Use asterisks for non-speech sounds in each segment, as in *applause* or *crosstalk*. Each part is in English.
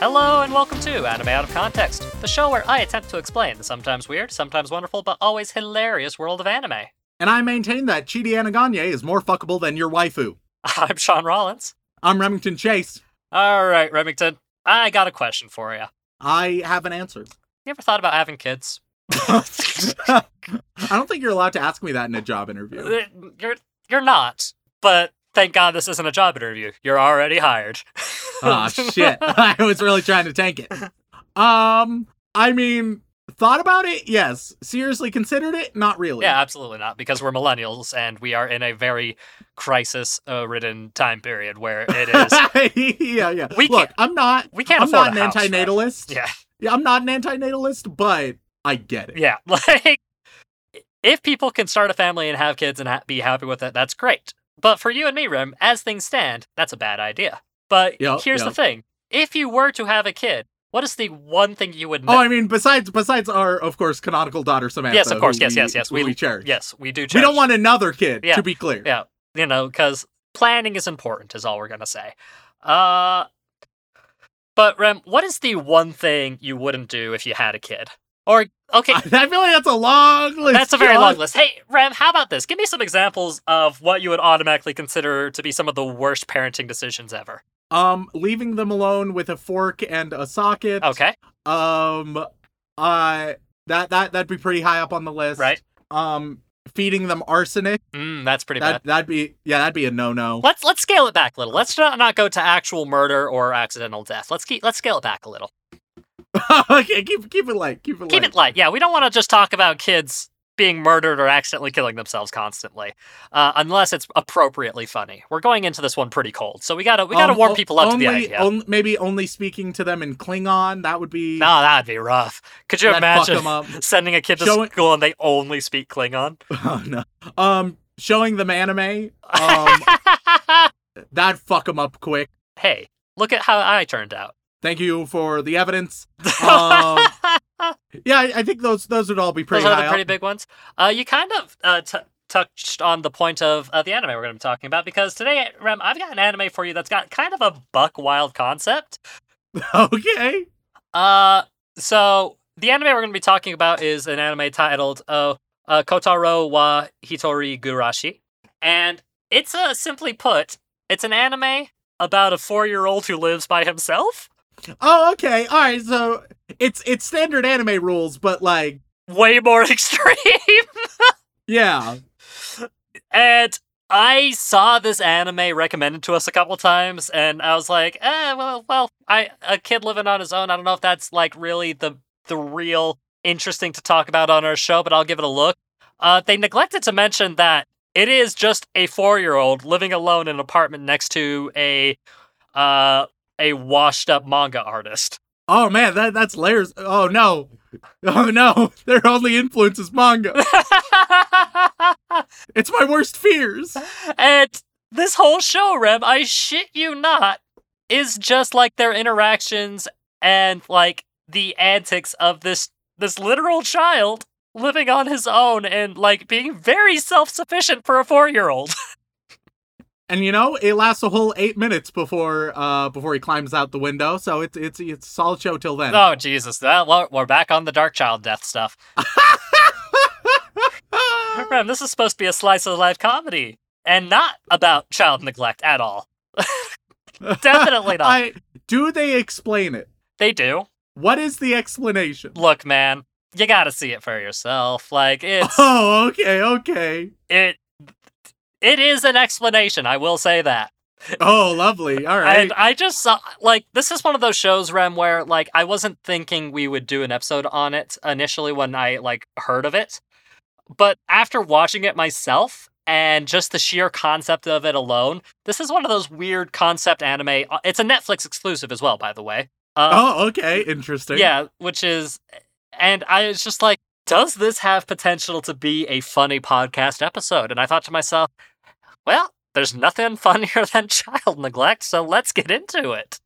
Hello and welcome to Anime Out of Context, the show where I attempt to explain the sometimes weird, sometimes wonderful, but always hilarious world of anime. And I maintain that Chidi Anagonye is more fuckable than your waifu. *laughs* I'm Sean Rollins. I'm Remington Chase. All right, Remington, I got a question for you. I have an answer. You ever thought about having kids? *laughs* *laughs* I don't think you're allowed to ask me that in a job interview. Uh, You're you're not, but thank God this isn't a job interview. You're already hired. *laughs* Ah, shit. *laughs* *laughs* I was really trying to tank it. Um, I mean, thought about it? Yes. Seriously considered it? Not really. Yeah, absolutely not, because we're millennials and we are in a very crisis-ridden time period where it is. yeah, yeah. We Look, I'm not. We can't I'm afford not an house, right? Yeah, Yeah, I'm not an antinatalist, but I get it. yeah. Like, if people can start a family and have kids and ha- be happy with it, that's great. But for you and me, Rem, as things stand, that's a bad idea. But Yep, here's the thing: if you were to have a kid, what is the one thing you would? Oh, ne- I mean, besides besides our, of course, canonical daughter Samantha. yes, of course. Yes, we, yes, yes. who we, cherish. Yes, we do. We don't want another kid. Yeah. To be clear. Yeah, you know, because planning is important, is all we're gonna say. Uh, but Rem, what is the one thing you wouldn't do if you had a kid? Or okay, *laughs* I feel like that's a long list. that's a very long list. Hey, Rem, how about this? Give me some examples of what you would automatically consider to be some of the worst parenting decisions ever. Um, leaving them alone with a fork and a socket. Okay, Um, uh, that that that'd be pretty high up on the list. right? Um, feeding them arsenic. Mm, that's pretty That bad. that'd be yeah, that'd be a no no. Let's let's scale it back a little. Let's not, not go to actual murder or accidental death. Let's keep let's scale it back a little. *laughs* okay, keep keep it light. Keep it Keep light. it light. Yeah, we don't want to just talk about kids being murdered or accidentally killing themselves constantly, uh, unless it's appropriately funny. We're going into this one pretty cold, so we gotta we gotta Um, warm o- people up only, to the idea. on- maybe only speaking to them in Klingon. That would be. no, that'd be rough. Could you imagine *laughs* sending a kid to Show it- school and they only speak Klingon? *laughs* Oh no. Um, showing them anime. Um, that'd fuck them up quick. hey, look at how I turned out. Thank you for the evidence. *laughs* Um, yeah, I, I think those those would all be pretty Those are high the pretty up. big ones. Uh, you kind of uh, t- touched on the point of uh, the anime we're going to be talking about because today, Rem, I've got an anime for you that's got kind of a buck wild concept. *laughs* okay. Uh, so the anime we're going to be talking about is an anime titled uh, uh, Kotaro wa Hitori Gurashi, and it's uh, simply put, it's an anime about a four-year-old who lives by himself. Oh, okay. All right. So it's it's standard anime rules, but like, Way more *laughs* extreme. yeah. And I saw this anime recommended to us a couple times, and I was like, eh, well, well, I a kid living on his own. I don't know if that's like really the the real interesting to talk about on our show, but I'll give it a look. Uh, they neglected to mention that it is just a four year old living alone in an apartment next to a uh a washed up manga artist. Oh man, that that's layers. Oh no. Oh no. *laughs* Their only influence is manga. *laughs* It's my worst fears. And this whole show, Rem, I shit you not, is just like their interactions and like the antics of this this literal child living on his own and like being very self-sufficient for a 4-year-old. *laughs* And you know, it lasts a whole eight minutes before uh before he climbs out the window. So it's it's it's a solid show till then. oh Jesus, that well, we're back on the dark child death stuff. *laughs* Rem, this is supposed to be a slice of life comedy and not about child neglect at all. *laughs* Definitely not. I do they explain it? They do. What is the explanation? Look, man, you got to see it for yourself. Like it's *laughs* Oh, okay, okay. it it is an explanation i will say that Oh, lovely. All right. and i just saw like this is one of those shows rem where like i wasn't thinking we would do an episode on it initially when i like heard of it but after watching it myself and just the sheer concept of it alone. This is one of those weird concept anime. uh, It's a Netflix exclusive as well, by the way. Uh, Oh, okay, interesting. yeah, which is, and I was just like, does this have potential to be a funny podcast episode? And I thought to myself, well, there's nothing funnier *laughs* than child neglect, so let's get into it.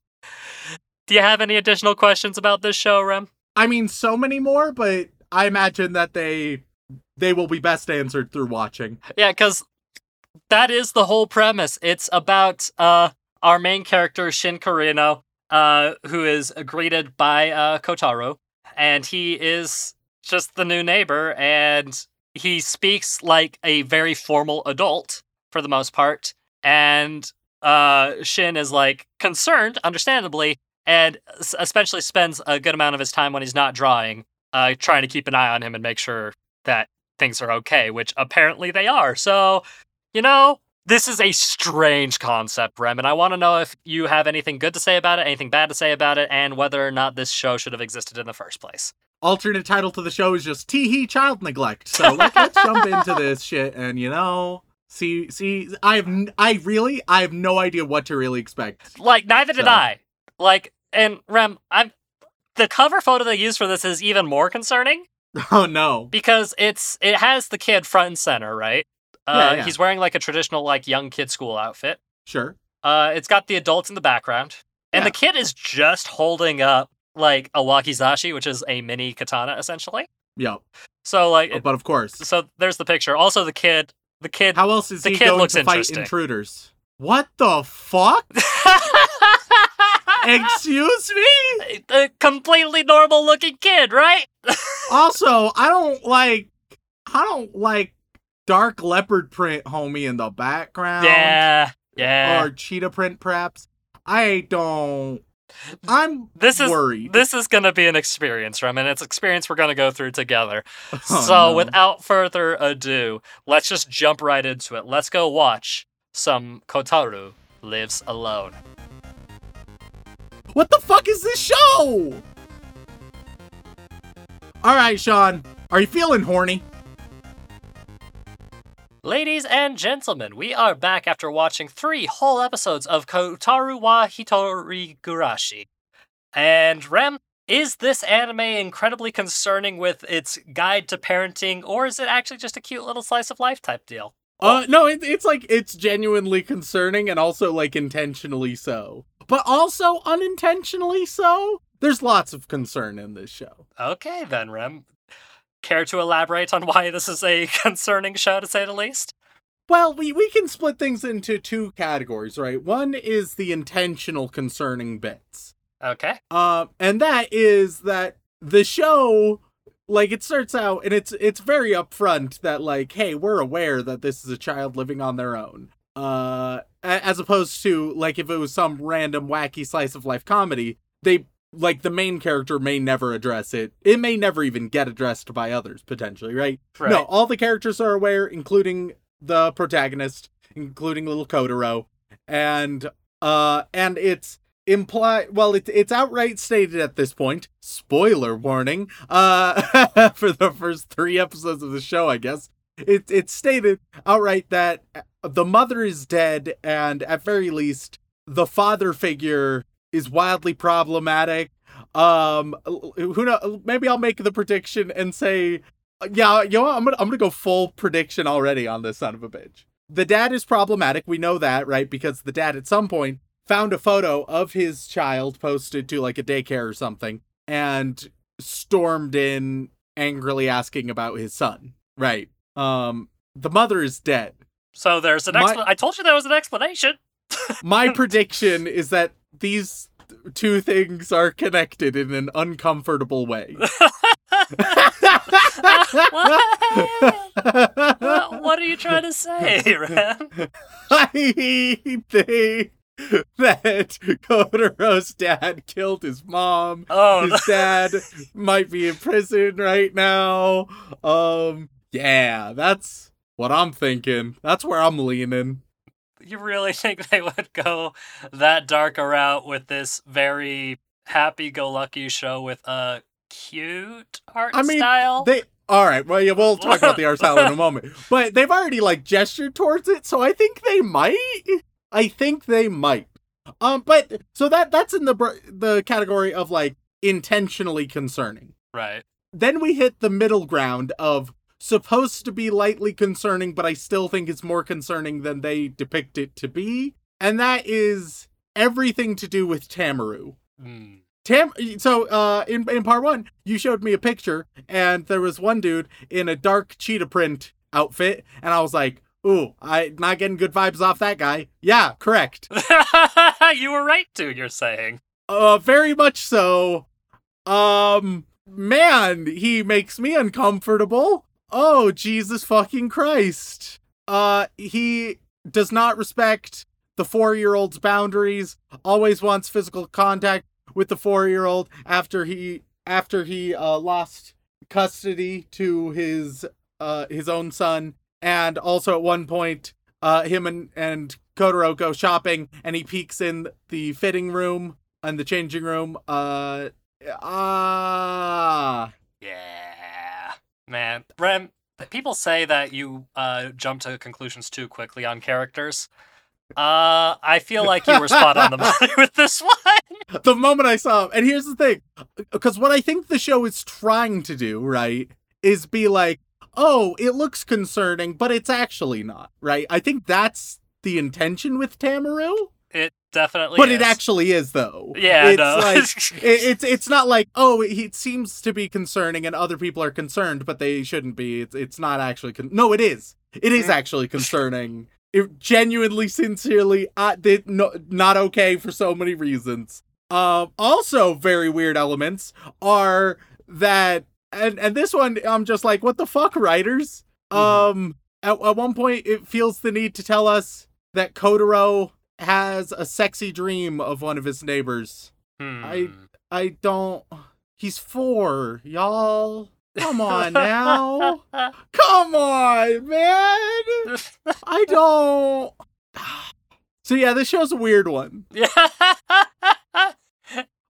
Do you have any additional questions about this show, Rem? I mean, so many more, but I imagine that they they will be best answered through watching. Yeah, because that is the whole premise. It's about uh our main character Shin Karino, uh, who is greeted by uh Kotaro, and he is just the new neighbor, and he speaks like a very formal adult for the most part, and uh Shin is like concerned, understandably, and especially spends a good amount of his time when he's not drawing, uh, trying to keep an eye on him and make sure that things are okay, which apparently they are. So, you know, this is a strange concept, Rem, and I want to know if you have anything good to say about it, anything bad to say about it, and whether or not this show should have existed in the first place. Alternate title to the show is just Tee Hee Child Neglect. So let, let's jump into this *laughs* shit and you know see see I have n- I really I have no idea what to really expect. Like, neither did So- I. Like, and Rem, I'm the cover photo they use for this is even more concerning *laughs* Oh no. because it's it has the kid front and center, right? Uh, Yeah, yeah. He's wearing like a traditional like young kid school outfit. Sure. Uh, it's got the adults in the background, and Yeah. the kid is just holding up like a wakizashi, which is a mini katana essentially. Yep. So like, oh, it- But of course. so there's the picture. Also, the kid, the kid. How else is the he kid going looks to fight intruders? What the fuck? *laughs* Excuse me? a completely normal looking kid, right? *laughs* Also, I don't like I don't like dark leopard print homie in the background. yeah, yeah. Or cheetah print perhaps. I don't I'm This is worried. this is gonna be an experience, Rem, and it's experience we're gonna go through together. *laughs* Oh, so, no. without further ado, let's just jump right into it. Let's go watch some Kotaro Lives Alone. What the fuck is this show? Alright, Sean. Are you feeling horny? Ladies and gentlemen, we are back after watching three whole episodes of Kotaro wa Hitori Gurashi. And Rem, is this anime incredibly concerning with its guide to parenting, or is it actually just a cute little slice of life type deal? Uh, no, it, it's like it's genuinely concerning and also like intentionally so, but also unintentionally so. There's lots of concern in this show. Okay, then, Rem. Care to elaborate on why this is a *laughs* concerning show, to say the least? Well, we we can split things into two categories, right? One is the intentional concerning bits, Okay. uh, and that is that the show, like, it starts out and it's it's very upfront that like, hey, we're aware that this is a child living on their own. Uh, as opposed to like if it was some random wacky slice of life comedy, they like the main character may never address it. It may never even get addressed by others potentially, right? Right. No, all the characters are aware, including the protagonist, including little Kotaro, and uh, and it's implied. Well, it's it's outright stated at this point. Spoiler warning. Uh, *laughs* for the first three episodes of the show, I guess it it's stated outright that the mother is dead, and at very least, the father figure is wildly problematic. Um, who know? Maybe I'll make the prediction and say yeah, you know what? I'm gonna I'm gonna go full prediction already on this son of a bitch. The dad is problematic. We know that, right? Because the dad at some point found a photo of his child posted to like a daycare or something and stormed in angrily asking about his son. Right. Um the mother is dead. So there's an My- I told you there was an explanation. My *laughs* prediction is that these two things are connected in an uncomfortable way. *laughs* what, what are you trying to say, *laughs* Rem? I think that Kotaro's dad killed his mom. Oh, His dad might be in prison right now. Um, yeah, that's what I'm thinking. That's where I'm leaning. You really *laughs* think they would go that dark a route with this very happy-go-lucky show with a cute art I mean, style? They All right. Well, yeah, we'll talk about the art style in a *laughs* moment. But they've already like gestured towards it, so I think they might. I think they might. Um, but so that that's in the br- the category of like intentionally concerning. Right. Then we hit the middle ground of supposed to be lightly concerning, but I still think it's more concerning than they depict it to be, and that is everything to do with Tamaru. Mm. Tam so uh in in part 1 you showed me a picture and there was one dude in a dark cheetah print outfit and I was like ooh I not getting good vibes off that guy. Yeah, correct. *laughs* you were right to, you're saying. Uh very much so. Um man, he makes me uncomfortable. Oh, Jesus fucking Christ. Uh he does not respect the 4-year-old's boundaries, always wants physical contact with the 4-year-old after he after he uh lost custody to his uh his own son and also at one point uh him and and Kotaro go shopping and he peeks in the fitting room and the changing room uh ah Yeah. Man. Rem, people say that you uh, jump to conclusions too quickly on characters. Uh, I feel like you were spot on the *laughs* money with this one. the moment I saw him. And here's the thing, because what I think the show is trying to do, right, is be like, oh, it looks concerning, but it's actually not, right? I think that's the intention with Tamaru, definitely but is. it actually is though. Yeah, it's no. like *laughs* it, it's it's not like oh, it, it seems to be concerning, and other people are concerned, but they shouldn't be. It's it's not actually. Con- no, it is. It is Mm. actually concerning. *laughs* It genuinely, sincerely, uh, did no, not okay for so many reasons. Um, also, very weird elements are that, and and this one, I'm just like, what the fuck, writers? Mhm. Um, at, at one point, it feels the need to tell us that Kotaro has a sexy dream of one of his neighbors. Hmm. I- I don't. He's four, y'all. Come on now. *laughs* Come on, man. I *laughs* don't. So yeah, this show's a weird one. yeah. *laughs*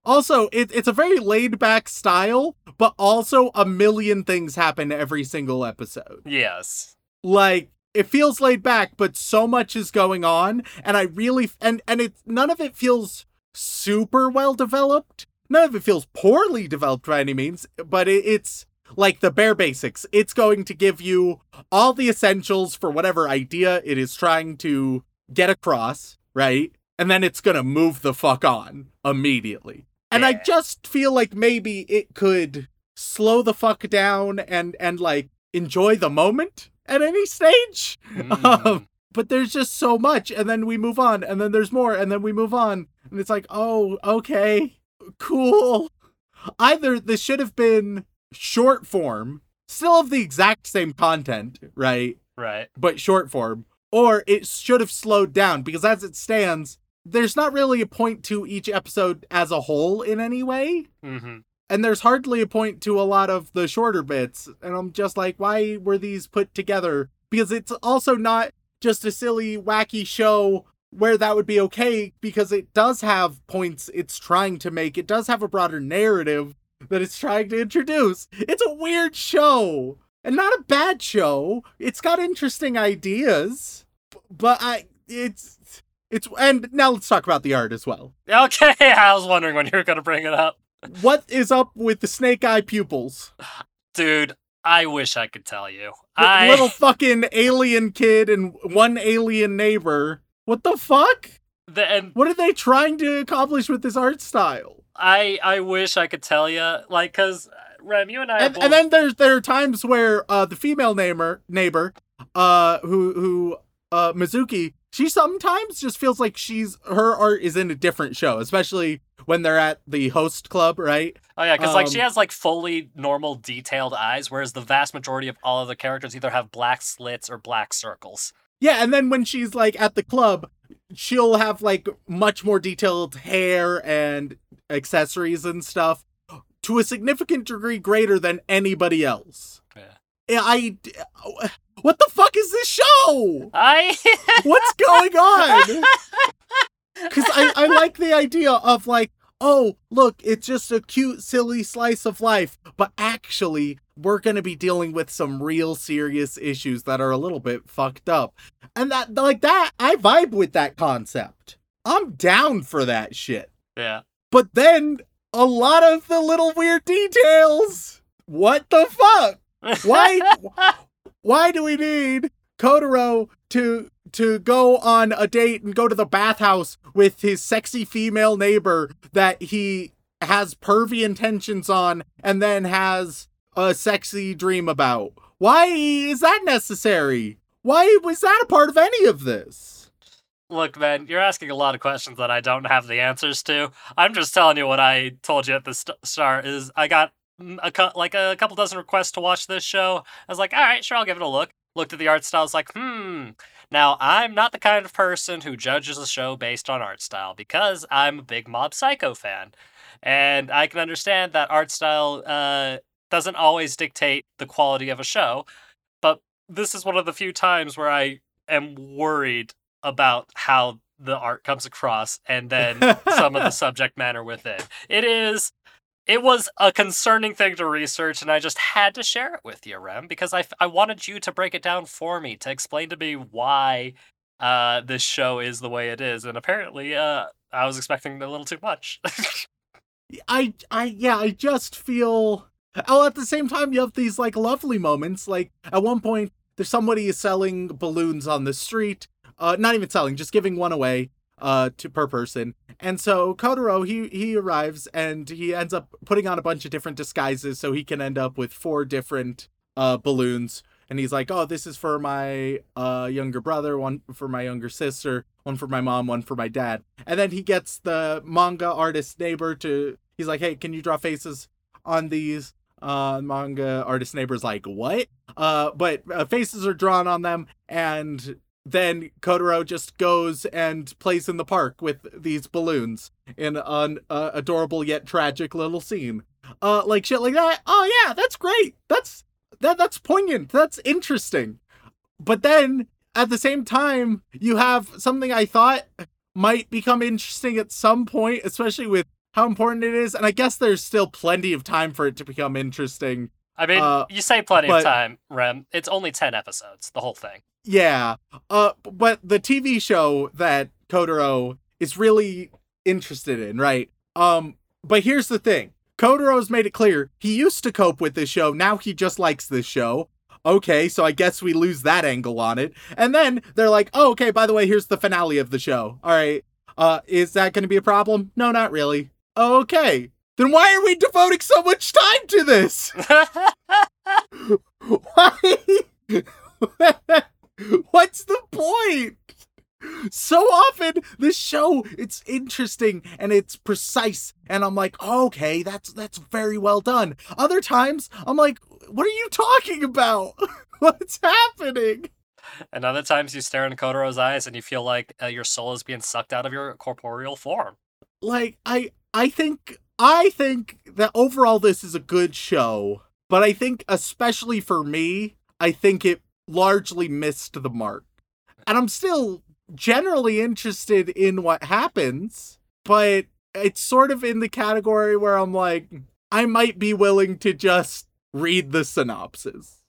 Also, it, it's a very laid back style, but also a million things happen every single episode. yes. Like it feels laid back, but so much is going on, and I really and and it none of it feels super well developed. None of it feels poorly developed by any means, but it, it's like the bare basics. It's going to give you all the essentials for whatever idea it is trying to get across, right? And then it's gonna move the fuck on immediately. And I just feel like maybe it could slow the fuck down and and like enjoy the moment at any stage. Mm. Um, but there's just so much and then we move on and then there's more and then we move on and it's like, "Oh, okay. Cool." Either this should have been short form, still of the exact same content, right? right. But short form, or it should have slowed down because as it stands, there's not really a point to each episode as a whole in any way hmm and there's hardly a point to a lot of the shorter bits and i'm just like why were these put together? Because it's also not just a silly wacky show where that would be okay because it does have points it's trying to make. It does have a broader narrative that it's trying to introduce. It's a weird show and not a bad show. It's got interesting ideas but i it's it's and now let's talk about the art as well. Okay, *laughs* I was wondering when you were going to bring it up. What is up with the snake eye pupils Dude, I wish I could tell you. I little fucking alien kid and one alien neighbor. What the fuck? the, and What are they trying to accomplish with this art style? I I wish I could tell you like cuz Rem, you and I And, both- and then there's there are times where uh the female neighbor neighbor uh who who uh Mizuki she sometimes just feels like she's her art is in a different show, especially when they're at the host club, right? Oh yeah, because like she Um, has like fully normal detailed eyes, whereas the vast majority of all of the characters either have black slits or black circles. Yeah, and then when she's like at the club, she'll have like much more detailed hair and accessories and stuff to a significant degree greater than anybody else. Yeah. I what the fuck is this show? I *laughs* What's going on? Cuz I I like the idea of like, oh, look, it's just a cute silly slice of life, but actually we're going to be dealing with some real serious issues that are a little bit fucked up. And that, like that, I vibe with that concept. I'm down for that shit. Yeah. But then a lot of the little weird details. What the fuck? Why? *laughs* Why do we need Kotaro to to go on a date and go to the bathhouse with his sexy female neighbor that he has pervy intentions on and then has a sexy dream about? Why is that necessary? Why was that a part of any of this? Look, man, you're asking a lot of questions that I don't have the answers to. I'm just telling you what I told you at the st- start. Is I got a cu- like a couple dozen requests to watch this show. I was like, all right, sure, I'll give it a look. Looked at the art style. I was like, hmm. Now I'm not the kind of person who judges a show based on art style because I'm a big Mob Psycho fan, and I can understand that art style uh, doesn't always dictate the quality of a show. But this is one of the few times where I am worried about how the art comes across and then some of the *laughs* subject matter with it. It is it was a concerning thing to research and I just had to share it with you, Rem, because I, I wanted you to break it down for me to explain to me why uh, this show is the way it is. And apparently, uh, I was expecting a little too much. I I yeah, I just feel oh at the same time you have these like lovely moments. Like at one point there's somebody is selling balloons on the street. Uh not even selling, just giving one away uh to per person. And so Kotaro he he arrives and he ends up putting on a bunch of different disguises so he can end up with four different uh balloons and he's like, "Oh, this is for my uh younger brother, one for my younger sister, one for my mom, one for my dad." And then he gets the manga artist neighbor to he's like, "Hey, can you draw faces on these?" Uh manga artist neighbor's like, "What?" Uh but uh, faces are drawn on them and then Kotaro just goes and plays in the park with these balloons in an uh, adorable yet tragic little scene. Uh like shit like that. Oh yeah, that's great. That's that that's poignant. That's interesting. But then at the same time, you have something I thought might become interesting at some point, especially with how important it is. And I guess there's still plenty of time for it to become interesting. I mean, Uh, you say plenty but- of time, Rem. It's only 10 episodes, the whole thing. Yeah. Uh but the TV show that Kotaro is really interested in, right? Um but here's the thing. Kotaro's made it clear he used to cope with this show, now he just likes this show. Okay, so I guess we lose that angle on it. And then they're like, "Oh, okay, by the way, here's the finale of the show." All right. Uh is that going to be a problem? No, not really. Okay. Then why are we devoting so much time to this? *laughs* Why? *laughs* What's the point? So often this show it's interesting and it's precise and I'm like, "Okay, that's that's very well done." Other times I'm like, "What are you talking about? *laughs* What's happening?" and other times you stare into Kotaro's eyes and you feel like uh, your soul is being sucked out of your corporeal form. Like I I think I think that overall this is a good show, but I think especially for me, I think it largely missed the mark. And I'm still generally interested in what happens, but it's sort of in the category where I'm like, I might be willing to just read the synopsis.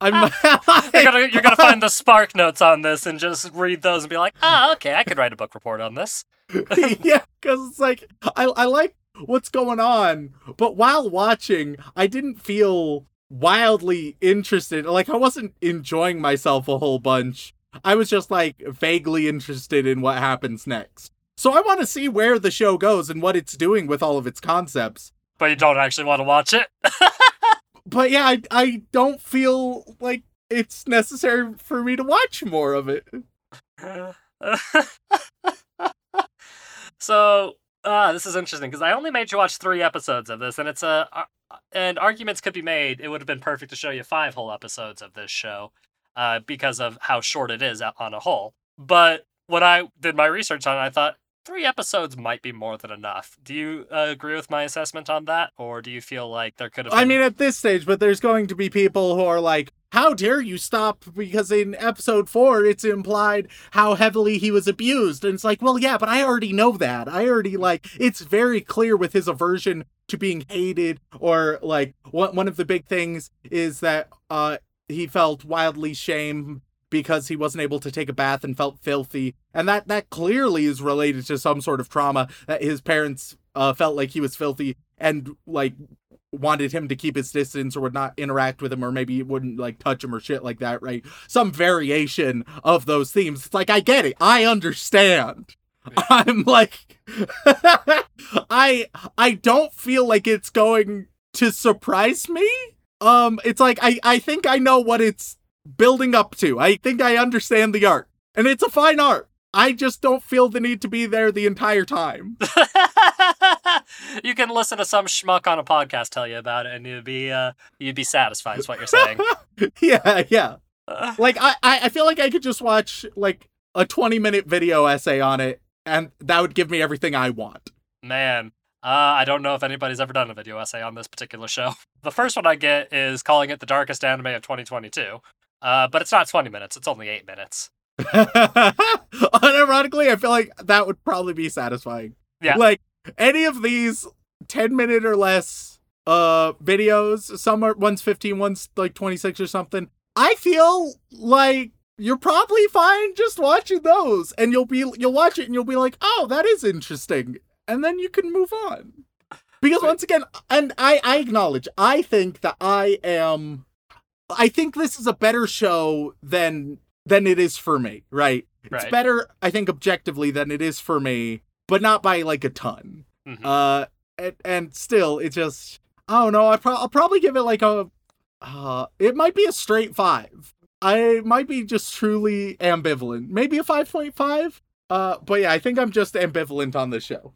I'm *laughs* *laughs* you're gonna you're gonna find the spark notes on this and just read those and be like, ah, okay, I could write a book report on this. *laughs* yeah, because it's like I I like what's going on, but while watching, I didn't feel wildly interested. Like I wasn't enjoying myself a whole bunch. I was just like vaguely interested in what happens next. So I want to see where the show goes and what it's doing with all of its concepts. But you don't actually want to watch it. But yeah, I I don't feel like it's necessary for me to watch more of it. *laughs* so uh, this is interesting because I only made you watch three episodes of this, and it's a uh, and arguments could be made. It would have been perfect to show you five whole episodes of this show, uh, because of how short it is on a whole. But when I did my research on it, I thought three episodes might be more than enough. Do you uh, agree with my assessment on that, or do you feel like there could have? Been... I mean, at this stage, but there's going to be people who are like, how dare you stop? Because in episode four, it's implied how heavily he was abused. And it's like, well, yeah, but I already know that. I already, like, it's very clear with his aversion to being hated, or, like, one, one of the big things is that, uh, he felt wildly shame because he wasn't able to take a bath and felt filthy. And that that clearly is related to some sort of trauma that his parents uh, felt like he was filthy and like wanted him to keep his distance or would not interact with him or maybe wouldn't like touch him or shit like that right? Some variation of those themes. It's like i get it. I understand. *laughs* I'm like *laughs* i i don't feel like it's going to surprise me. Um it's like i i think i know what it's building up to i think i understand the art and it's a fine art i just don't feel the need to be there the entire time *laughs* you can listen to some schmuck on a podcast tell you about it, and you'd be uh, you'd be satisfied. Is what you're saying? *laughs* yeah, yeah. Uh, Like I, I I feel like I could just watch like a 20 minute video essay on it, and that would give me everything I want. man, uh, I don't know if anybody's ever done a video essay on this particular show. *laughs* The first one I get is calling it the darkest anime of 2022. Uh, but it's not 20 minutes; it's only eight minutes. *laughs* Unironically, I feel like that would probably be satisfying. Yeah. Like any of these 10 minute or less uh videos, some are one's 15, one's like 26 or something. I feel like you're probably fine just watching those and you'll be you'll watch it and you'll be like, "Oh, that is interesting." And then you can move on. Because once again, and I I acknowledge, I think that I am I think this is a better show than than it is for me, right? It's better, I think, objectively than it is for me, but not by like a ton. Mhm. Uh, and, and still, it just, I don't know. I pro- I'll probably give it like a, uh, it might be a straight five. I might be just truly ambivalent. Maybe a five point five. Uh, but yeah, I think I'm just ambivalent on this show.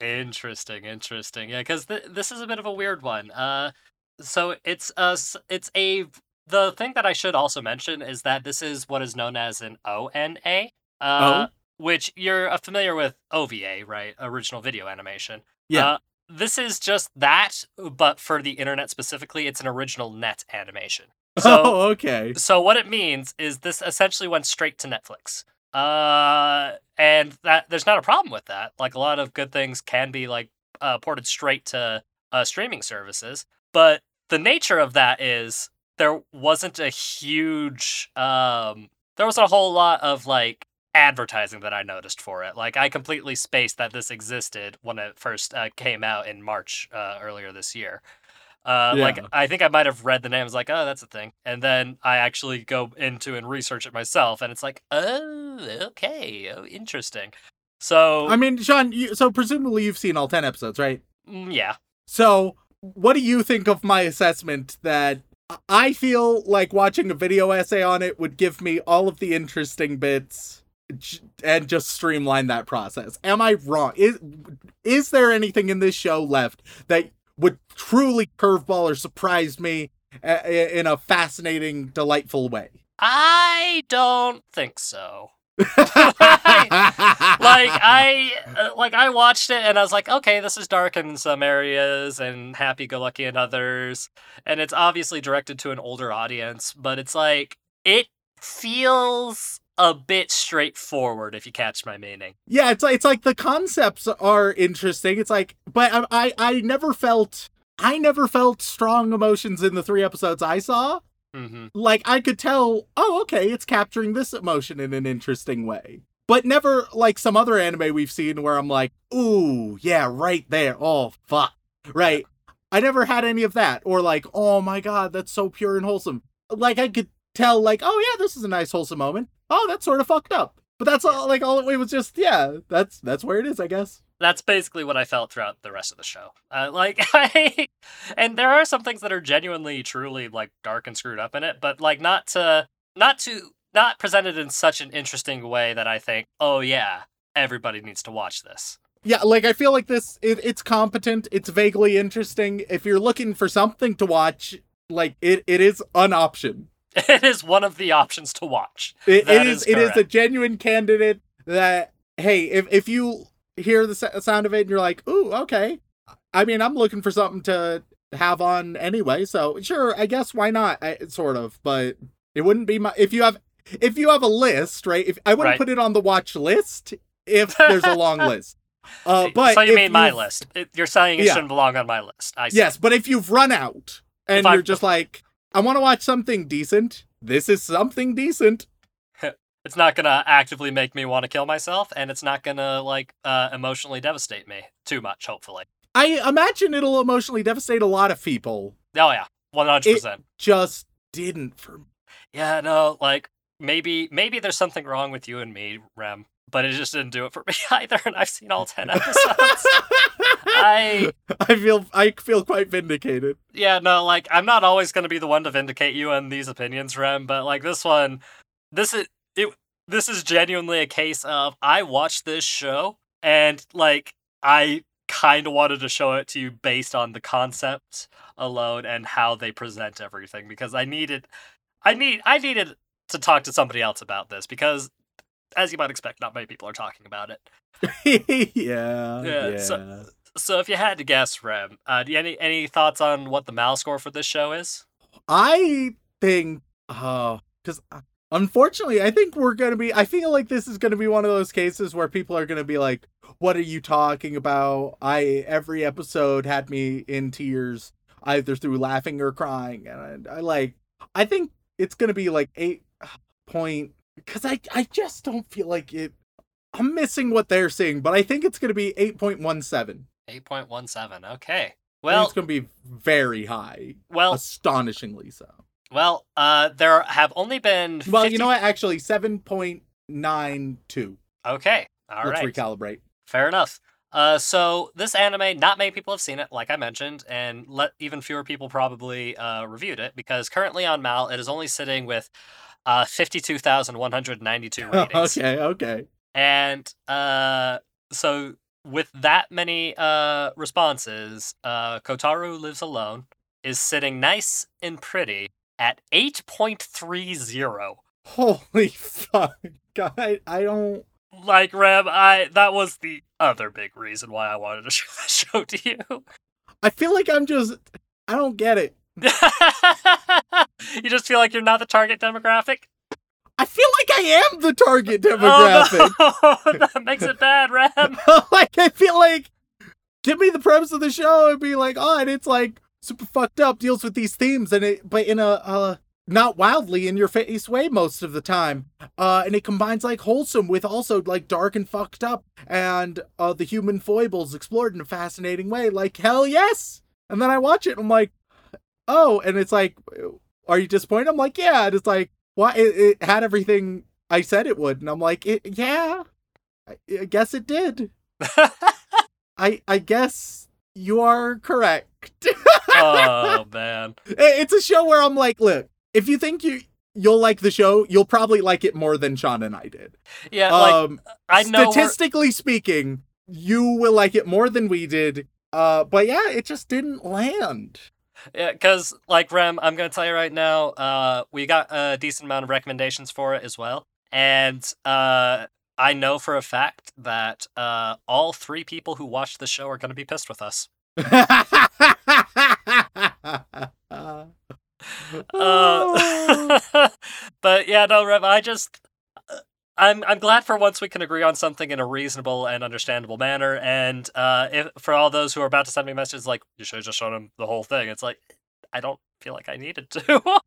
Interesting, interesting. Yeah, because th- this is a bit of a weird one. Uh, so it's a it's a the thing that I should also mention is that this is what is known as an ONA. Uh, which you're uh, familiar with OVA, right? Original video animation. Yeah. Uh, this is just that, but for the internet specifically, it's an original net animation. *laughs* So oh, okay. so what it means is this essentially went straight to Netflix. Uh, and that there's not a problem with that. Like a lot of good things can be like uh, ported straight to uh, streaming services, but the nature of that is there wasn't a huge um there wasn't a whole lot of like advertising that I noticed for it. Like I completely spaced that this existed when it first uh, came out in March uh, earlier this year. Uh, Like I think I might have read the name. I was like, oh, that's a thing, and then I actually go into and research it myself, and it's like, oh, okay, oh, interesting. So I mean, Sean, you, so presumably you've seen all 10 episodes, right? mm, yeah, So, what do you think of my assessment that I feel like watching a video essay on it would give me all of the interesting bits and just streamline that process? Am I wrong? Is is there anything in this show left that would truly curveball or surprise me uh, in a fascinating, delightful way? I don't think so. *laughs* like I uh, like I watched it and I was like, okay, this is dark in some areas and happy-go-lucky in others, and it's obviously directed to an older audience, but it's like it feels a bit straightforward if you catch my meaning. Yeah, it's like it's like the concepts are interesting. It's like, but I I, I never felt I never felt strong emotions in the three episodes I saw. Hmm Like I could tell, oh, okay, it's capturing this emotion in an interesting way. But never like some other anime we've seen where I'm like, ooh, yeah, right there. Oh fuck. Right. I never had any of that. Or like, oh my god, that's so pure and wholesome. Like I could tell, like, oh yeah, this is a nice wholesome moment. Oh, that's sort of fucked up. But that's all like all it was just, yeah, that's that's where it is, I guess. That's basically what I felt throughout the rest of the show. Uh, like, *laughs* I, and there are some things that are genuinely, truly like dark and screwed up in it, but like not to, not to, not presented in such an interesting way that I think, oh yeah, everybody needs to watch this. Yeah, like I feel like this it, it's competent, it's vaguely interesting. If you're looking for something to watch, like it it is an option. *laughs* It is one of the options to watch. It, it is, is it is a genuine candidate that hey, if if you hear the sound of it and you're like, "Ooh, okay." I mean, I'm looking for something to have on anyway. So sure, I guess why not? I, sort of, but it wouldn't be my if you have if you have a list, right? If I wouldn't Right. put it on the watch list if there's a long *laughs* list. Uh, but so you mean my list? You're saying it Yeah. shouldn't belong on my list. I see. Yes, but if you've run out and If you're just like, I want to watch something decent. This is something decent. *laughs* It's not gonna actively make me want to kill myself, and it's not gonna like uh, emotionally devastate me too much. Hopefully. I imagine it'll emotionally devastate a lot of people. Oh yeah, one hundred percent. Just didn't for Yeah, no, like maybe maybe there's something wrong with you and me, Rem, but it just didn't do it for *laughs* me either, and I've seen all ten *laughs* episodes. I I feel I feel quite vindicated. yeah, no, like I'm not always gonna be the one to vindicate you in these opinions, Rem, but like this one, this is it. This is genuinely a case of I watched this show and like I kind of wanted to show it to you based on the concept alone and how they present everything because I needed, I need, I needed to talk to somebody else about this because, as you might expect, not many people are talking about it. yeah. *laughs* Yeah, Yeah. so- So if you had to guess, Rem, uh, do you any any thoughts on what the mal score for this show is? I think uh cuz unfortunately I think we're going to be I feel like this is going to be one of those cases where people are going to be like what are you talking about? I every episode had me in tears either through laughing or crying and I, I like I think it's going to be like 8 point cuz I I just don't feel like it I'm missing what they're saying, but I think it's going to be 8.17. Eight point one seven. Okay. Well, it's going to be very high, well, astonishingly so. well. Uh, there have only been. Well, you know what? Actually, seven point nine two. Okay. All Let's right. recalibrate. Fair enough. Uh, so this anime, not many people have seen it, like I mentioned, and let even fewer people probably uh, reviewed it because currently on Mal it is only sitting with uh, fifty-two thousand one hundred ninety-two ratings. *laughs* okay, okay. And uh, so with that many uh, responses, uh, Kotaro Lives Alone is sitting nice and pretty at 8.30. Holy fuck! God, I, I don't. Like Rem, I that was the other big reason why I wanted to *laughs* show that show to you. I feel like I'm just. I don't get it. *laughs* you just feel like you're not the target demographic? I feel like I am the target *laughs* demographic. Oh, no. *laughs* that makes it bad, Rem. like I feel like, give me the premise of the show and be like, oh, and it's like super fucked up, deals with these themes, and it, but in a uh, not wildly in your face way most of the time. Uh, and it combines like wholesome with also like dark and fucked up, and uh, the human foibles explored in a fascinating way. Like hell yes. And then I watch it, and I'm like, oh, and it's like, are you disappointed? I'm like, yeah. And it's like, why? It, it had everything I said it would, and I'm like, yeah. I, I guess it did. *laughs* I I guess you are correct. *laughs* oh man. it's a show where I'm like, look, if you think you you'll like the show, you'll probably like it more than Sean and I did. Yeah, like um, I know we're- statistically speaking, you will like it more than we did. Uh, but yeah, it just didn't land. Yeah, because like Rem, I'm gonna tell you right now, uh, we got a decent amount of recommendations for it as well, and uh, I know for a fact that uh, all three people who watched the show are gonna be pissed with us. *laughs* *laughs* Uh, *laughs* but yeah, no, Rem, I just. I'm I'm glad for once we can agree on something in a reasonable and understandable manner. And uh, if for all those who are about to send me messages like you should have just shown him the whole thing, it's like I don't feel like I needed to. *laughs*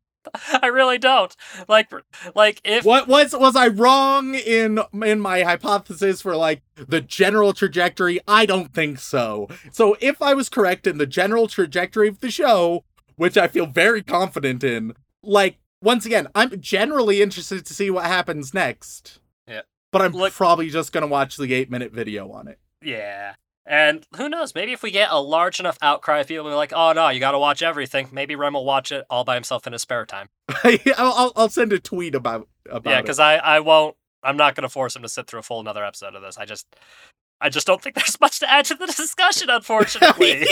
I really don't. Like like if what was was I wrong in in my hypothesis for like the general trajectory? I don't think so. So if I was correct in the general trajectory of the show, which I feel very confident in, like once again, I'm generally interested to see what happens next. But I'm Look- probably just gonna watch the eight minute video on it. yeah. And who knows? Maybe if we get a large enough outcry, people will be like, "Oh no, you got to watch everything." Maybe Rem will watch it all by himself in his spare time. *laughs* I'll, I'll send a tweet about about yeah, because I I won't. I'm not gonna force him to sit through a full another episode of this. I just I just don't think there's *laughs* much to add to the discussion, *laughs* unfortunately.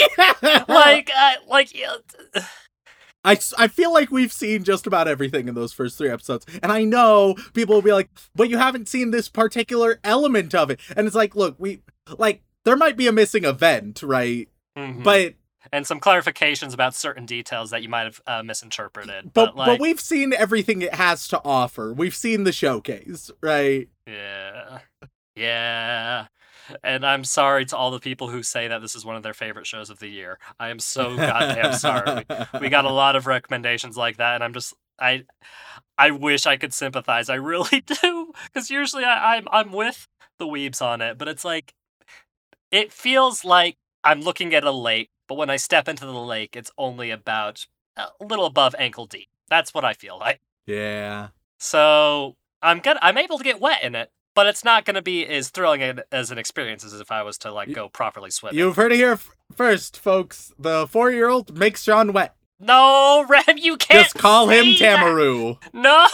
like I like yeah, I, I feel like we've seen just about everything in those first three episodes. And I know people will be like, but you haven't seen this particular element of it. And it's like, look, we, like, there might be a missing event, right? mhm. But and some clarifications about certain details that you might have uh, misinterpreted. But But, like, but we've seen everything it has to offer. We've seen the showcase, right? yeah, yeah. And I'm sorry to all the people who say that this is one of their favorite shows of the year. I am so goddamn sorry. We got a *laughs* lot of recommendations like that, and I'm just I I wish I could sympathize. I really *laughs* do, because usually I, I'm I'm with the weebs on it, but it's like it feels like I'm looking at a lake, but when I step into the lake, it's only about a little above ankle deep. That's what I feel like. Yeah. So I'm gonna I'm able to get wet in it, but it's not gonna be as thrilling as an experience as if I was to like go properly swimming. You've heard it here f- first, folks. The four-year-old makes Sean wet. No, *laughs* Rem, you can't. Just call him say that. Tamaru. No.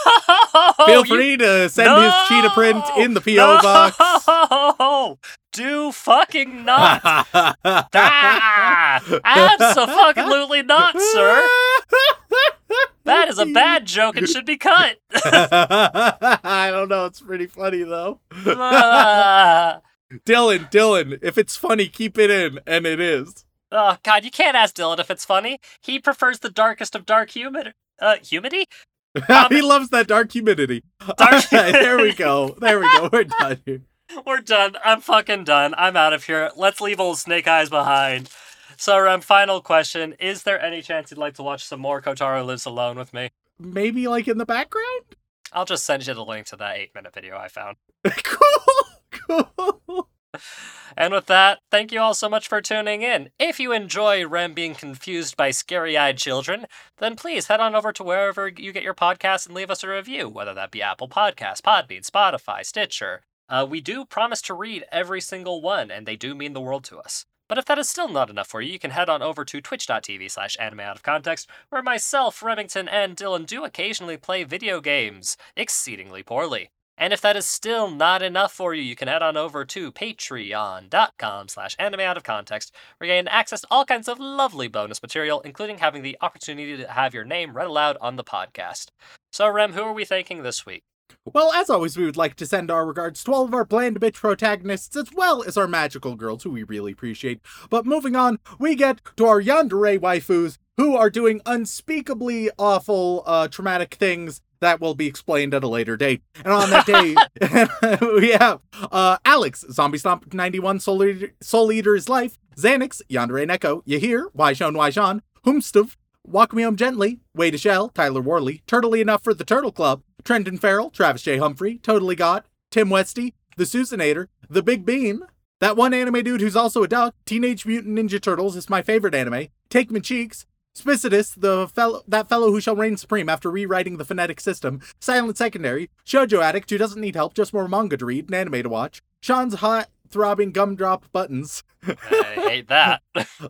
Feel you- free to send his cheetah print in the PO box. No! *laughs* Do fucking not. *laughs* ah, absolutely not, sir. *laughs* That is a bad joke and should be cut. *laughs* *laughs* I don't know. It's pretty funny though. Ah. Dylan, Dylan, if it's funny, keep it in, and it is. oh God, you can't ask Dylan if it's funny. He prefers the darkest of dark humid. Uh, humidity? he loves that dark humidity. Dark- there we go. There we go. We're done here. We're done. I'm fucking done. I'm out of here. Let's leave old Snake Eyes behind. So, um, final question: Is there any chance you'd like to watch some more Kotaro Lives Alone with me? Maybe like in the background. I'll just send you the link to that eight-minute video I found. *laughs* cool. Cool. *laughs* And with that, thank you all so much for tuning in. If you enjoy Rem being confused by scary eyed children, then please head on over to wherever you get your podcasts and leave us a review, whether that be Apple Podcasts, Podbean, Spotify, Stitcher. Uh, we do promise to read every single one, and they do mean the world to us. But if that is still not enough for you, you can head on over to twitch.tv slash anime out of context, where myself, Remington, and Dylan do occasionally play video games, exceedingly poorly. And if that is still not enough for you, you can head on over to patreon.com slash anime out of context, where you gain access to all kinds of lovely bonus material, including having the opportunity to have your name read aloud on the podcast. So, Rem, who are we thanking this week? Well, as always, we would like to send our regards to all of our bland bitch protagonists, as well as our magical girls, who we really appreciate. But moving on, we get to our yandere waifus, who are doing unspeakably awful, uh, traumatic things that will be explained at a later date. And on that day, *laughs* *laughs* we have uh, Alex, Zombie Stomp 91, Soul, Eater, Soul Eater's Life, Xanix, Yandere Neko, Yahir, Waishon Waishon, Humstuv, Walk Me Home Gently, Way to Shell, Tyler Worley, Turtley Enough for the Turtle Club, Trenton Farrell, Travis J. Humphrey, Totally God, Tim Westy, The Susanator, The Big Bean, that one anime dude who's also a duck, Teenage Mutant Ninja Turtles is my favorite anime, Take Me Cheeks, Spicitus, the fellow that fellow who shall reign supreme after rewriting the phonetic system, Silent Secondary, Shoujo Addict who doesn't need help, just more manga to read and anime to watch, Sean's hot throbbing gumdrop buttons, I hate that.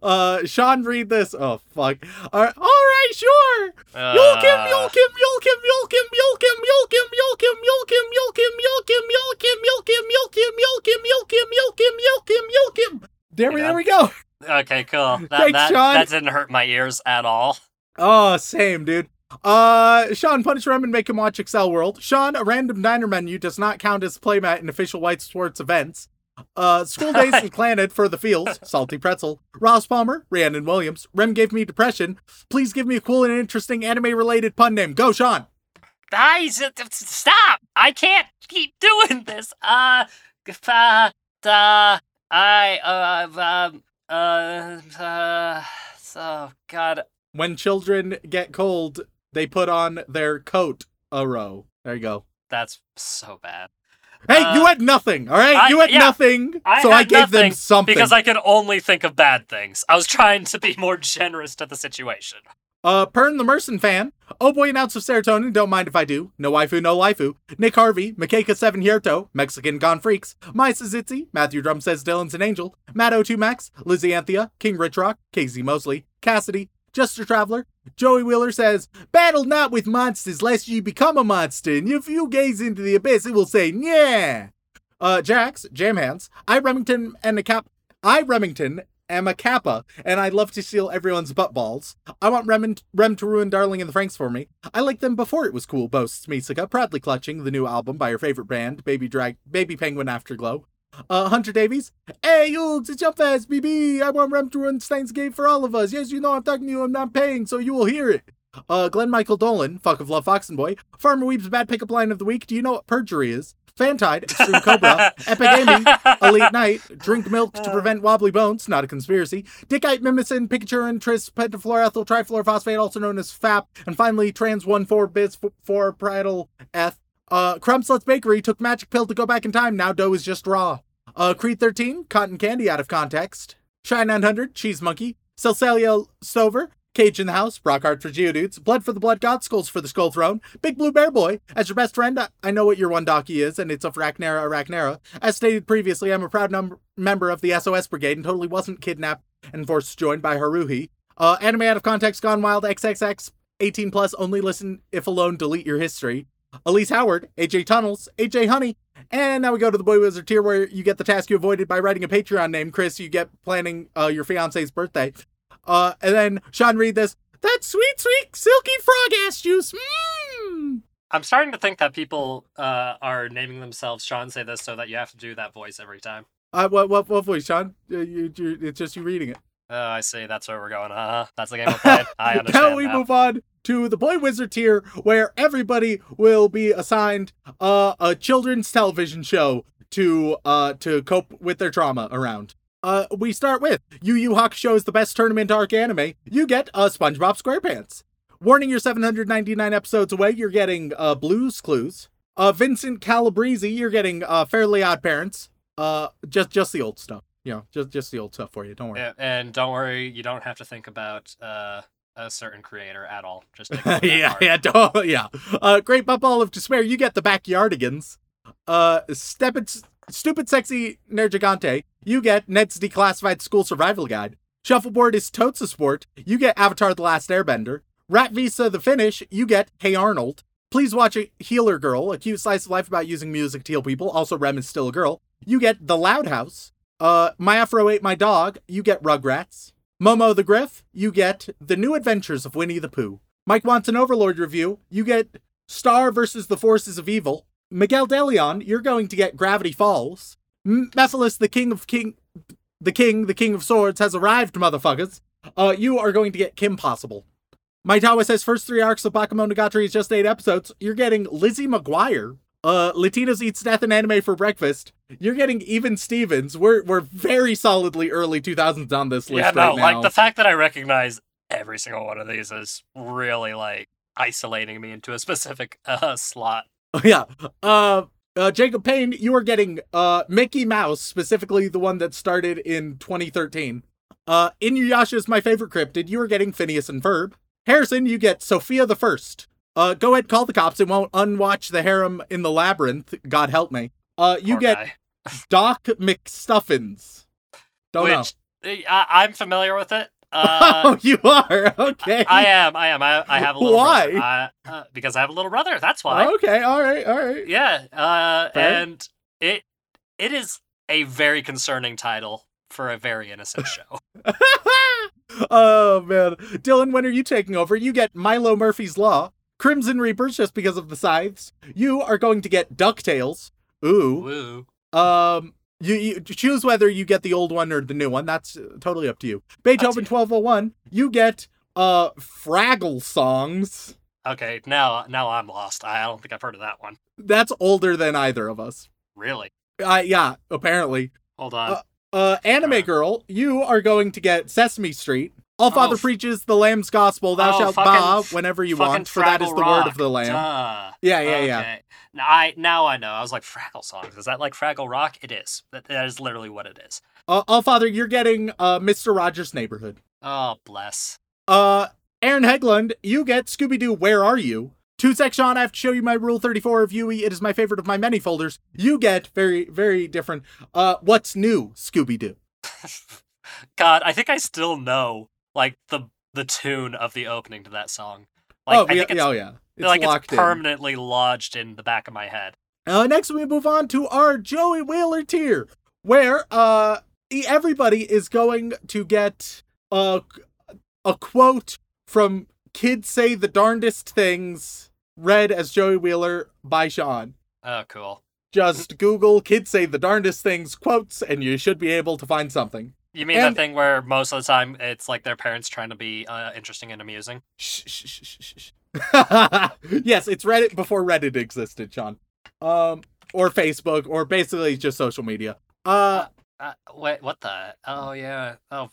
uh, Sean, read this. Oh fuck. All right, all right, sure. Uh, Yolkim, Yolkim, Yolkim, Yolkim, Yolkim, Yolkim, Yolkim, Yolkim, Yolkim, Yolkim, Yolkim, Yolkim, Yolkim, Yolkim, Yolkim, Yolkim, Yolkim, Yolkim. There we, there we go. Okay, cool. That, Thanks, that, Sean. that didn't hurt my ears at all. Oh, same, dude. Uh, Sean, punish Rem and make him watch Accel World. Sean, a random diner menu does not count as playmat in official White Sports events. Uh, School *laughs* Days and Planet for the Fields, *laughs* Salty Pretzel. Ross Palmer, Rhiannon Williams. Rem gave me depression. Please give me a cool and interesting anime-related pun name. Go, Sean. Guys, stop! I can't keep doing this. Uh, uh, uh I, uh, um, uh, uh, oh, God. When children get cold, they put on their coat a row. There you go. That's so bad. Hey, Uh, you had nothing, all right? I- you had yeah, nothing, I so I had gave them something. Because I could only think of bad things. I was trying to be more generous to the situation. Uh, Pern the Merson fan. Oh boy, an ounce of serotonin. Don't mind if I do. No waifu, no waifu. Nick Harvey, Makeka Seven Hierto, Mexican Gone Freaks, My Sazitzi, Matthew Drum says Dylan's an angel, Matt O2 Max, Lizzie Anthea, King Rich Rock, Casey Mosley, Cassidy, Jester Traveler. Joey Wheeler says, Battle not with monsters lest ye become a monster, and if you gaze into the abyss, it will say, yeah. Uh, Jax, Jam Hands, I Remington and a cap. I Remington am a kappa, and I love to steal everyone's butt balls. I want Rem, Rem to ruin Darling in the Franxx for me. I liked them before it was cool, boasts Misaka, proudly clutching the new album by her favorite band, Baby Drag, Baby Penguin Afterglow. Uh, Hunter Davies. Hey, Yugs, it's Jump Fast, BB. I want Rem to run Steins Gate for all of us. Yes, you know I'm talking to you. I'm not paying, so you will hear it. Uh, Glenn Michael Dolan, fuck of love, Fox and Boy. Farmer Weeb's bad pickup line of the week. Do you know what perjury is? Fantide, Extreme Cobra, *laughs* Epic Amy, Elite Knight, Drink Milk to prevent wobbly bones, not a conspiracy, Dickite, Mimicin, and Tris, Pentafluoroethyl, Trifluorophosphate, also known as FAP, and finally Trans 1 4 Bis 4 Pridal Eth. Uh, Crumbsluts Bakery took magic pill to go back in time, now dough is just raw. Uh, Creed 13, Cotton Candy out of context. Shy 900, Cheese Monkey, Celsalia Stover, Cage in the House, Brockhart for Geodudes, Blood for the Blood God, Skulls for the Skull Throne, Big Blue Bear Boy. As your best friend, I- I know what your one docky is, and it's of Racnera Arachnera. As stated previously, I'm a proud num- member of the SOS Brigade and totally wasn't kidnapped and forced to join by Haruhi. Uh, anime out of context, gone wild, XXX, 18 plus, only listen if alone, delete your history. Elise Howard, AJ Tunnels, AJ Honey, and now we go to the Boy Wizard tier where you get the task you avoided by writing a Patreon name. Chris, you get planning uh, your fiance's birthday. Uh, and then Sean read this. That sweet, sweet, silky frog ass juice. Mmm. I'm starting to think that people uh, are naming themselves Sean say this so that you have to do that voice every time. Uh, what, what, what voice, Sean? Uh, you, you, it's just you reading it. Oh, I see. That's where we're going. Uh-huh. That's the game we're playing. *laughs* I understand now we now. move on to the Boy Wizard tier, where everybody will be assigned uh, a children's television show to uh, to cope with their trauma around. Uh, we start with Yu Yu Hakusho is the best tournament arc anime. You get a SpongeBob SquarePants. Warning, you're 799 episodes away. You're getting uh, Blues Clues. Uh, Vincent Calabrese, you're getting uh, Fairly Odd Parents. Uh, just just the old stuff. You know, just just the old stuff for you. Don't worry. Yeah, and don't worry, you don't have to think about uh, a certain creator at all. Just *laughs* yeah, part. yeah, don't, *laughs* yeah. Uh, Great Bubble of Despair, you get the Backyardigans. Uh, Stupid, Stupid Sexy Nergigante, you get Ned's Declassified School Survival Guide. Shuffleboard is Totes a Sport, you get Avatar The Last Airbender. Rat Visa The Finish, you get Hey Arnold. Please watch a Healer Girl, a cute slice of life about using music to heal people. Also, Rem is still a girl. You get The Loud House. Uh, My Afro Ate My Dog, you get Rugrats. Momo the Griff, you get The New Adventures of Winnie the Pooh. Mike wants an Overlord review, you get Star versus the Forces of Evil. Miguel Deleon, you're going to get Gravity Falls. Mephiles, the King of King, the King, the King of Swords has arrived, motherfuckers. Uh, you are going to get Kim Possible. Maitawa says first three arcs of Bakemonogatari is just eight episodes. You're getting Lizzie McGuire. Uh, Latinos Eats Death and Anime for Breakfast. You're getting Even Stevens. We're we're very solidly early 2000s on this list Yeah, no, right now. like the fact that I recognize every single one of these is really like isolating me into a specific uh, slot. *laughs* yeah. Uh, uh, Jacob Payne, you are getting uh Mickey Mouse, specifically the one that started in 2013. Uh, Inuyasha is my favorite cryptid. You are getting Phineas and Ferb. Harrison, you get Sofia the First. Uh, go ahead, call the cops. It won't unwatch the harem in the labyrinth. God help me. Uh, you Poor get guy. *laughs* Doc McStuffins. Don't know. Which eh, I, I'm familiar with it. *laughs* Uh, oh, you are *laughs* okay. I am. I am. I, I have a little Why? brother. I, uh, because I have a little brother. That's why. Okay, all right, all right. Yeah. Uh, Fair. and it it is a very concerning title for a very innocent show. oh man, Dylan, when are you taking over? You get Milo Murphy's Law, Crimson Reapers, just because of the scythes. You are going to get Ducktales. Ooh. Woo. Um. You, you choose whether you get the old one or the new one. That's uh, totally up to you. Beethoven twelve oh one. You get uh Fraggle songs. Okay. Now now I'm lost. I don't think I've heard of that one. That's older than either of us. Really. Uh, yeah, apparently. Hold on. Uh, Uh, anime Uh. girl, you are going to get Sesame Street. All Father f- preaches the Lamb's gospel. Thou Oh, shalt fucking- bow whenever you want, for that is the word of the Lamb. Duh. Yeah, yeah, yeah. Now I now I know. I was like Fraggle songs. Is that like Fraggle Rock? It is. That, that is literally what it is. Uh, All Father, you're getting uh, Mr. Rogers' Neighborhood. Oh bless. Uh, Aaron Hegland, you get Scooby Doo. Where are you? Two section. I have to show you my Rule 34 of UE. It is my favorite of my many folders. You get very, very different. Uh, what's new, Scooby Doo? *laughs* God, I think I still know like the the tune of the opening to that song. Like oh, I yeah, think it's oh yeah, it's like locked it's in. permanently lodged in the back of my head. Uh, next, we move on to our Joey Wheeler tier, where uh everybody is going to get a a quote from "Kids Say the Darndest Things," read as Joey Wheeler by Sean. Oh, cool. Just Google "kids say the darndest things" quotes, and you should be able to find something. You mean And- the thing where most of the time it's like their parents trying to be uh, interesting and amusing? Shh, shh, shh, shh, shh, shh. *laughs* yes, it's Reddit before Reddit existed, Sean. Um, or Facebook, or basically just social media. Uh, Uh, wait, what the? Oh yeah. Oh,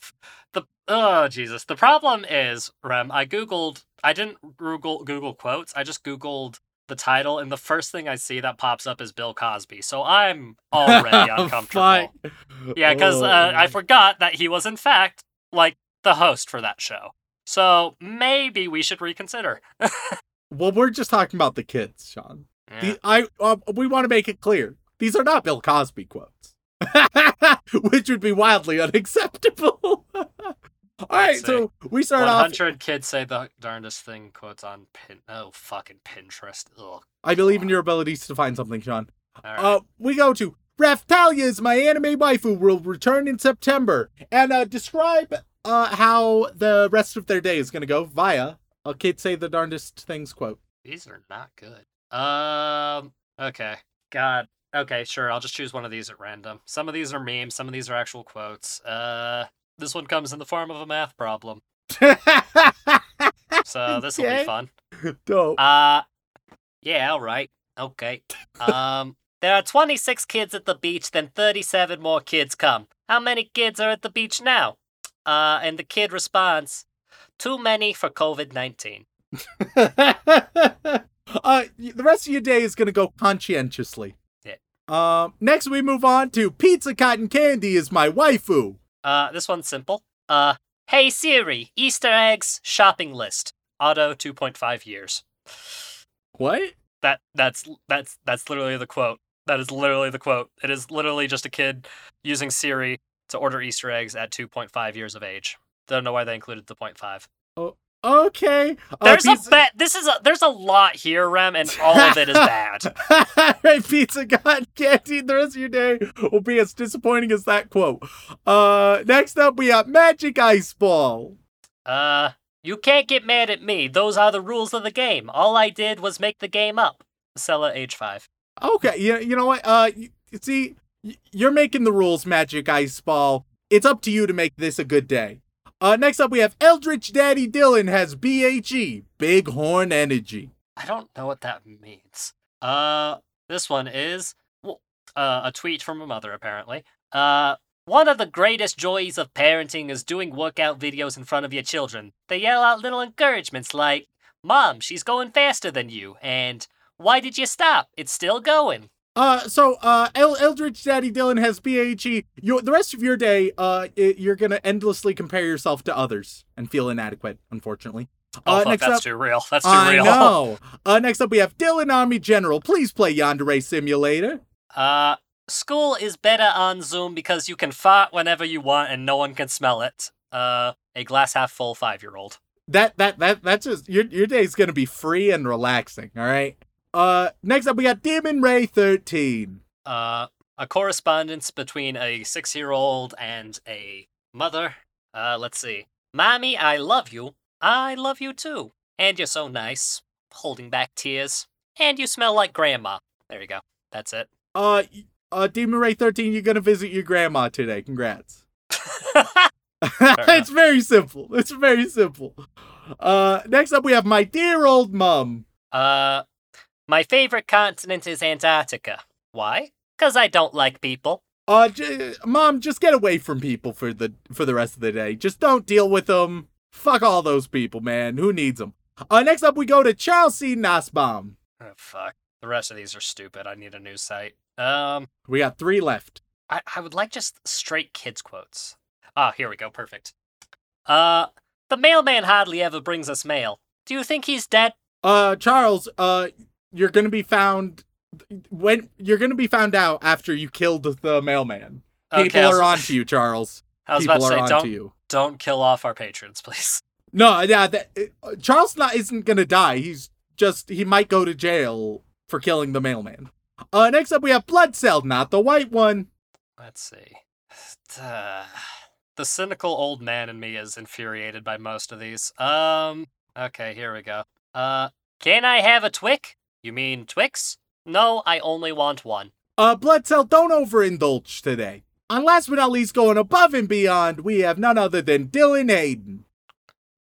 the oh Jesus. The problem is, Rem. I googled. I didn't Google Google quotes. I just googled the title, and the first thing I see that pops up is Bill Cosby. So I'm *laughs* already uncomfortable. Yeah, because uh, I Oh. forgot that he was in fact like the host for that show. So maybe we should reconsider. *laughs* Well, we're just talking about the kids, Sean. Yeah. The, I uh, we want to make it clear these are not Bill Cosby quotes, *laughs* which would be wildly unacceptable. All right, so we start off. 100 kids say the darndest thing quotes on pin. Oh, fucking Pinterest. Ugh. I believe in your abilities to find something, Sean. All right. Uh, we go to Raphtalia's My Anime Waifu will return in September, and uh, describe uh how the rest of their day is gonna go via a kid say the darndest things quote. These are not good. Um. Okay. God. Okay. Sure. I'll just choose one of these at random. Some of these are memes. Some of these are actual quotes. Uh. This one comes in the form of a math problem. So *laughs* this will Okay. be fun. *laughs* Dope. Uh. Yeah. All right. Okay. *laughs* Um. There are 26 kids at the beach, then 37 more kids come. How many kids are at the beach now? Uh, and the kid responds, Too many for COVID 19. uh, the rest of your day is gonna go conscientiously. Yeah. Um, next we move on to Pizza Cotton Candy is my waifu. Uh, this one's simple. Uh, hey Siri, Easter eggs shopping list. Auto 2.5 years. What? That that's that's that's literally the quote. That is literally the quote. It is literally just a kid using Siri to order Easter eggs at 2.5 years of age. Don't know why they included the 0.5. Okay. Uh, There's a bet. This is a there's a lot here, Rem, and all of it is bad. *laughs* Alright, Pizza Cotton Candy, the rest of your day will be as disappointing as that quote. Uh, next up we have Magic Ice Ball. Uh, you can't get mad at me. Those are the rules of the game. All I did was make the game up. Sella, age five. Okay, you, you know what? Uh, you see, you're making the rules, Magic Ice Ball. It's up to you to make this a good day. Uh, next up we have Eldritch Daddy Dylan has BHE, Big Horn Energy. I don't know what that means. Uh, this one is well, uh, a tweet from a mother, apparently. Uh, one of the greatest joys of parenting is doing workout videos in front of your children. They yell out little encouragements like, Mom, she's going faster than you, and why did you stop? It's still going. Uh, so, uh, El- Eldritch Daddy Dylan has BHE. You, the rest of your day, uh, i you're gonna endlessly compare yourself to others and feel inadequate, unfortunately. Oh, Uh, fuck, that's up- too real. That's too I real. know. *laughs* Uh, next up we have Dylan Army General. Please play Yandere Simulator. Uh, school is better on Zoom because you can fart whenever you want and no one can smell it. Uh, a glass half full five year old. That that that that's just your your day's gonna be free and relaxing. All right. Uh, next up we got Demon Ray thirteen. Uh, a correspondence between a six year old and a mother. Uh, let's see. Mommy, I love you. I love you too. And you're so nice. Holding back tears. And you smell like grandma. There you go. That's it. Uh, uh, Demon Ray thirteen. You're gonna visit your grandma today. Congrats. *laughs* *laughs* it's very simple. It's very simple. Uh, next up we have my dear old mum. uh, my favorite continent is Antarctica. Why? Because I don't like people. Uh, j- mom, just get away from people for the for the rest of the day. Just don't deal with them. Fuck all those people, man. Who needs them? Uh, next up we go to Charles C. Nussbaum. Oh, fuck. The rest of these are stupid. I need a new site. Um, We got three left. I, I would like just straight kids quotes. Ah, here we go. Perfect. Uh, the mailman hardly ever brings us mail. Do you think he's dead? Uh, Charles, uh, you're gonna be found when you're gonna be found out after you killed the mailman. People Okay, was- are on to you, Charles. *laughs* I was People about to are say, don't to you. don't kill off our patrons, please. *laughs* No, yeah, that, uh, Charles not isn't gonna die. He's just he might go to jail for killing the mailman. Uh, next up we have Blood Cell, not the white one. Let's see. *sighs* Uh, the cynical old man in me is infuriated by most of these. Um, okay, here we go. Uh, can I have a Twick? You mean Twix? No, I only want one. Uh, Blood Cell, don't overindulge today. And last but not least, going above and beyond, we have none other than Dylan Hayden.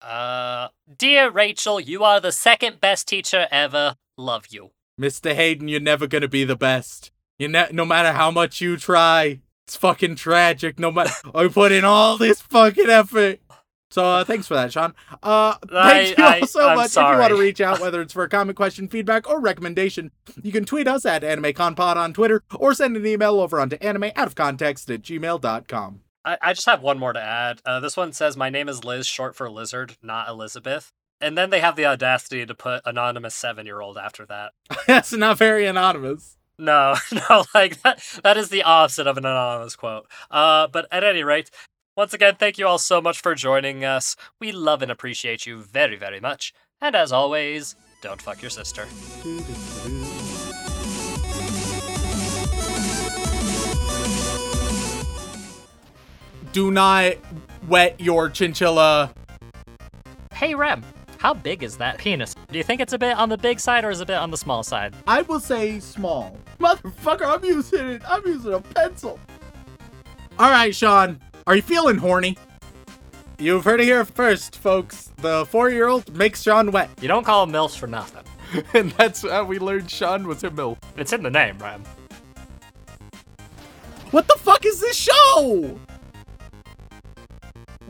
Uh, dear Rachel, you are the second best teacher ever. Love you. Mr. Hayden, you're never gonna be the best. You ne- no matter how much you try, it's fucking tragic. No matter *laughs* I put in all this fucking effort. So uh, thanks for that, Sean. Uh, thank I- you all I- so I'm much. If you want to reach out, whether it's for a comment, question, feedback, or recommendation, you can tweet us at AnimeConPod on Twitter or send an email over onto anime out of context at gmail.com. I, I just have one more to add. Uh, this one says, My name is Liz, short for lizard, not Elizabeth. And then they have the audacity to put anonymous seven year old after that. *laughs* That's not very anonymous. No, *laughs* no, like that, that is the opposite of an anonymous quote. Uh, but at any rate, once again, thank you all so much for joining us. We love and appreciate you very, very much. And as always, don't fuck your sister. Do not wet your chinchilla. Hey, Rem, how big is that penis? Do you think it's a bit on the big side or is it a bit on the small side? I will say small. Motherfucker, I'm using it. I'm using a pencil. All right, Sean. Are you feeling horny? You've heard it here first, folks. The four-year-old makes Sean wet, You don't call them MILFs for nothing. *laughs* and that's how we learned Sean was a milf. It's in the name, Rem. What the fuck is this show?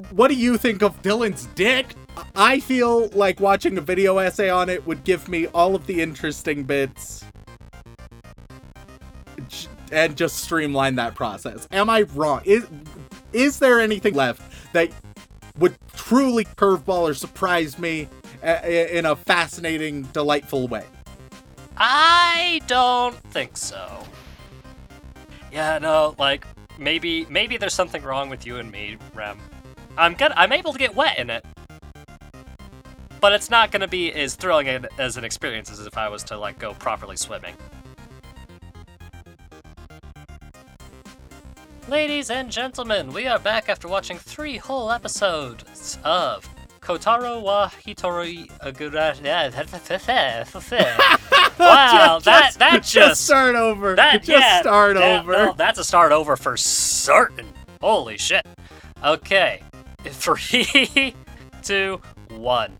What do you think of Dylan's dick? I feel like watching a video essay on it would give me all of the interesting bits and just streamline that process. Am I wrong? Is is there anything left that would truly curveball or surprise me uh, a- in a fascinating, delightful way? I don't think so. Yeah, no, like maybe maybe there's something wrong with you and me, Rem. I'm good. I'm able to get wet in it, but it's not gonna be as thrilling as an experience as if I was to like go properly swimming. Ladies and gentlemen, we are back after watching three whole episodes of Kotaro wa Hitori Gurashi. *laughs* wow, that that just start over. that just yeah, start that- over. no, that's a start over for certain. Holy shit. Okay. Three, *laughs* two, one.